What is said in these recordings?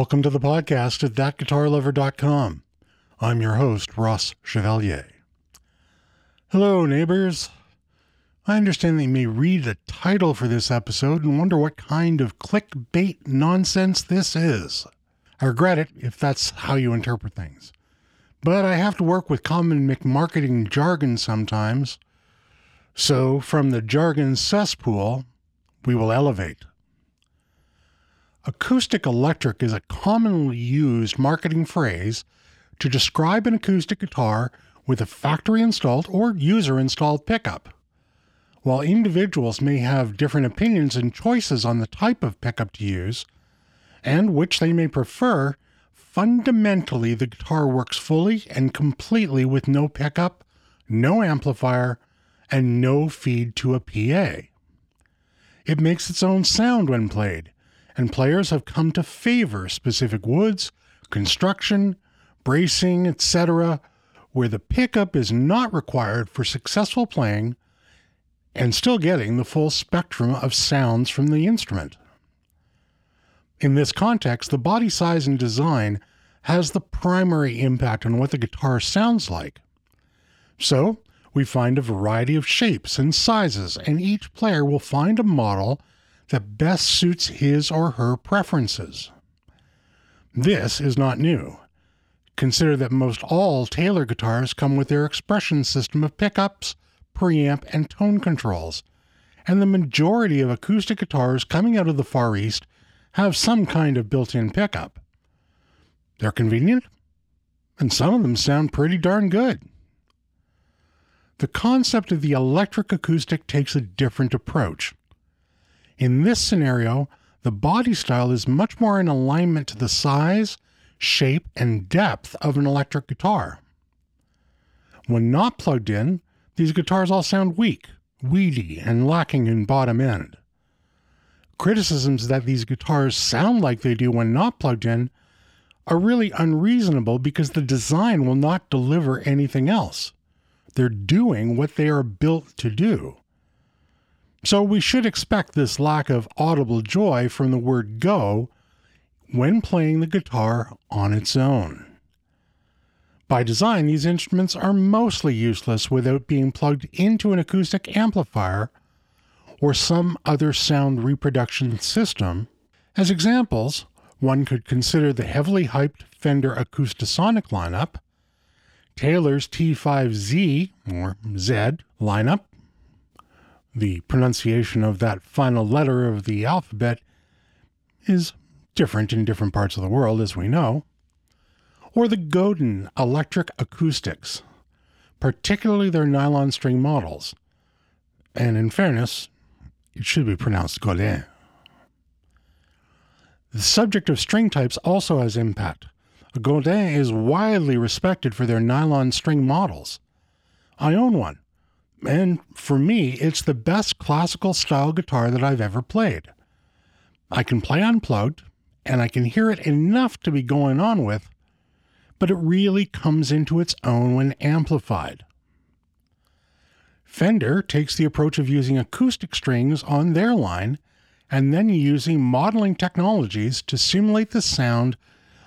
Welcome to the podcast at thatguitarlover.com. I'm your host, Ross Chevalier. Hello, neighbors. I understand that you may read the title for this episode and wonder what kind of clickbait nonsense this is. I regret it if that's how you interpret things. But I have to work with common McMarketing jargon sometimes. So, from the jargon cesspool, we will elevate. Acoustic electric is a commonly used marketing phrase to describe an acoustic guitar with a factory installed or user installed pickup. While individuals may have different opinions and choices on the type of pickup to use, and which they may prefer, fundamentally the guitar works fully and completely with no pickup, no amplifier, and no feed to a PA. It makes its own sound when played, and players have come to favor specific woods, construction, bracing, etc., where the pickup is not required for successful playing and still getting the full spectrum of sounds from the instrument. In this context, the body size and design has the primary impact on what the guitar sounds like. So, we find a variety of shapes and sizes, and each player will find a model that best suits his or her preferences. This is not new. Consider that most all Taylor guitars come with their expression system of pickups, preamp, and tone controls, and the majority of acoustic guitars coming out of the Far East have some kind of built in pickup. They're convenient, and some of them sound pretty darn good. The concept of the electric acoustic takes a different approach. In this scenario, the body style is much more in alignment to the size, shape, and depth of an electric guitar. When not plugged in, these guitars all sound weak, weedy, and lacking in bottom end. Criticisms that these guitars sound like they do when not plugged in are really unreasonable because the design will not deliver anything else. They're doing what they are built to do. So we should expect this lack of audible joy from the word go when playing the guitar on its own. By design, these instruments are mostly useless without being plugged into an acoustic amplifier or some other sound reproduction system. As examples, one could consider the heavily hyped Fender Acoustasonic lineup, Taylor's T5Z or Z lineup. The pronunciation of that final letter of the alphabet is different in different parts of the world, as we know. Or the Godin Electric Acoustics, particularly their nylon string models. And in fairness, it should be pronounced Godin. The subject of string types also has impact. Godin is widely respected for their nylon string models. I own one, and for me, it's the best classical style guitar that I've ever played. I can play unplugged, and I can hear it enough to be going on with, but it really comes into its own when amplified. Fender takes the approach of using acoustic strings on their line and then using modeling technologies to simulate the sound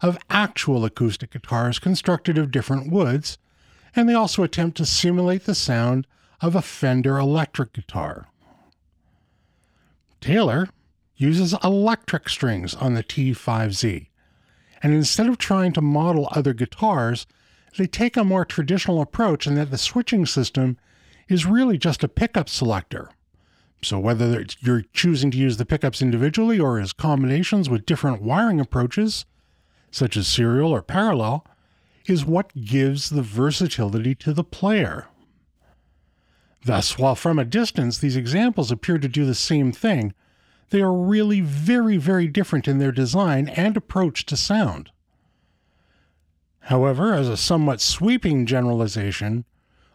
of actual acoustic guitars constructed of different woods, and they also attempt to simulate the sound of a Fender electric guitar. Taylor uses electric strings on the T5Z, and instead of trying to model other guitars, they take a more traditional approach in that the switching system is really just a pickup selector. So, whether you're choosing to use the pickups individually or as combinations with different wiring approaches, such as serial or parallel, is what gives the versatility to the player. Thus, while from a distance these examples appear to do the same thing, they are really very, very different in their design and approach to sound. However, as a somewhat sweeping generalization,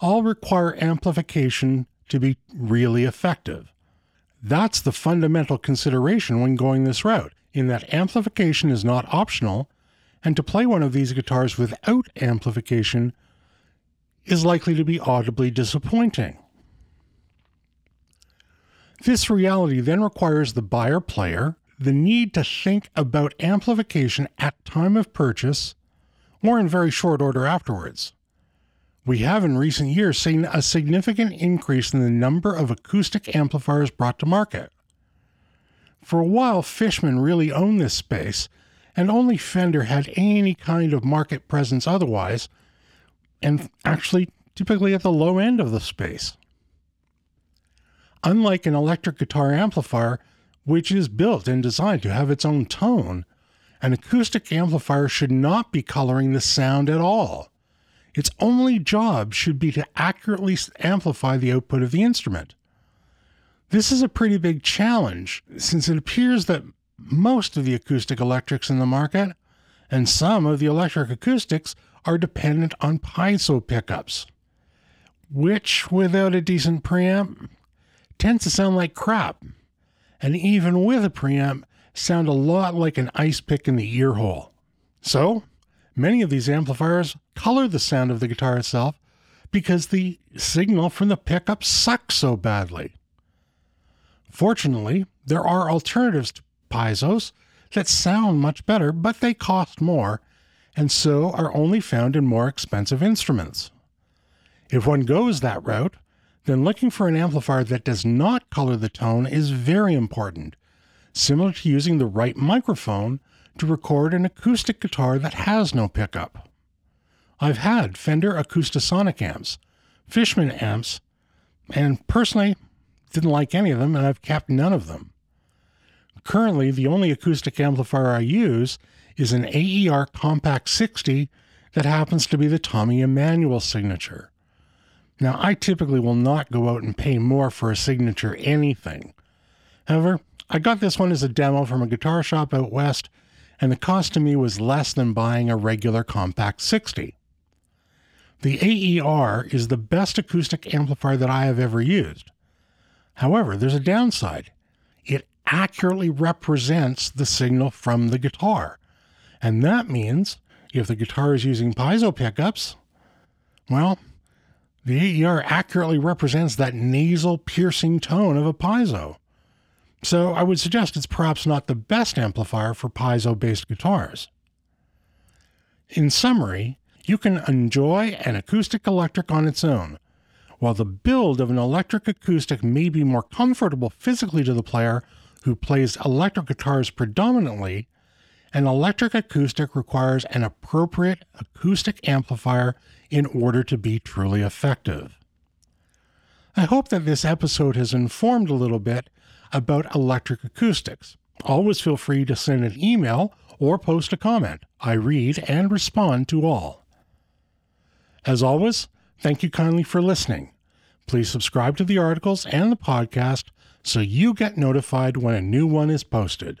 all require amplification to be really effective. That's the fundamental consideration when going this route, in that amplification is not optional and to play one of these guitars without amplification is likely to be audibly disappointing. This reality then requires the buyer player, the need to think about amplification at time of purchase or in very short order afterwards. We have in recent years seen a significant increase in the number of acoustic amplifiers brought to market. For a while, Fishman really owned this space, and only Fender had any kind of market presence otherwise, and actually typically at the low end of the space. Unlike an electric guitar amplifier, which is built and designed to have its own tone, an acoustic amplifier should not be coloring the sound at all. Its only job should be to accurately amplify the output of the instrument. This is a pretty big challenge since it appears that most of the acoustic electrics in the market and some of the electric acoustics are dependent on piezo pickups, which, without a decent preamp, tends to sound like crap and even with a preamp, sound a lot like an ice pick in the ear hole. So, many of these amplifiers color the sound of the guitar itself because the signal from the pickup sucks so badly. Fortunately, there are alternatives to piezos that sound much better, but they cost more, and so are only found in more expensive instruments. If one goes that route, then looking for an amplifier that does not color the tone is very important, similar to using the right microphone to record an acoustic guitar that has no pickup. I've had Fender Acoustasonic amps, Fishman amps, and personally didn't like any of them and I've kept none of them. Currently, the only acoustic amplifier I use is an AER Compact 60 that happens to be the Tommy Emmanuel signature. Now, I typically will not go out and pay more for a signature anything. However, I got this one as a demo from a guitar shop out west, and the cost to me was less than buying a regular Compact 60. The AER is the best acoustic amplifier that I have ever used. However, there's a downside. It accurately represents the signal from the guitar. And that means if the guitar is using piezo pickups, well, the AER accurately represents that nasal piercing tone of a piezo. So I would suggest it's perhaps not the best amplifier for piezo based guitars. In summary, you can enjoy an acoustic electric on its own. While the build of an electric acoustic may be more comfortable physically to the player who plays electric guitars predominantly, an electric acoustic requires an appropriate acoustic amplifier in order to be truly effective. I hope that this episode has informed a little bit about electric acoustics. Always feel free to send an email or post a comment. I read and respond to all. As always, thank you kindly for listening. Please subscribe to the articles and the podcast so you get notified when a new one is posted.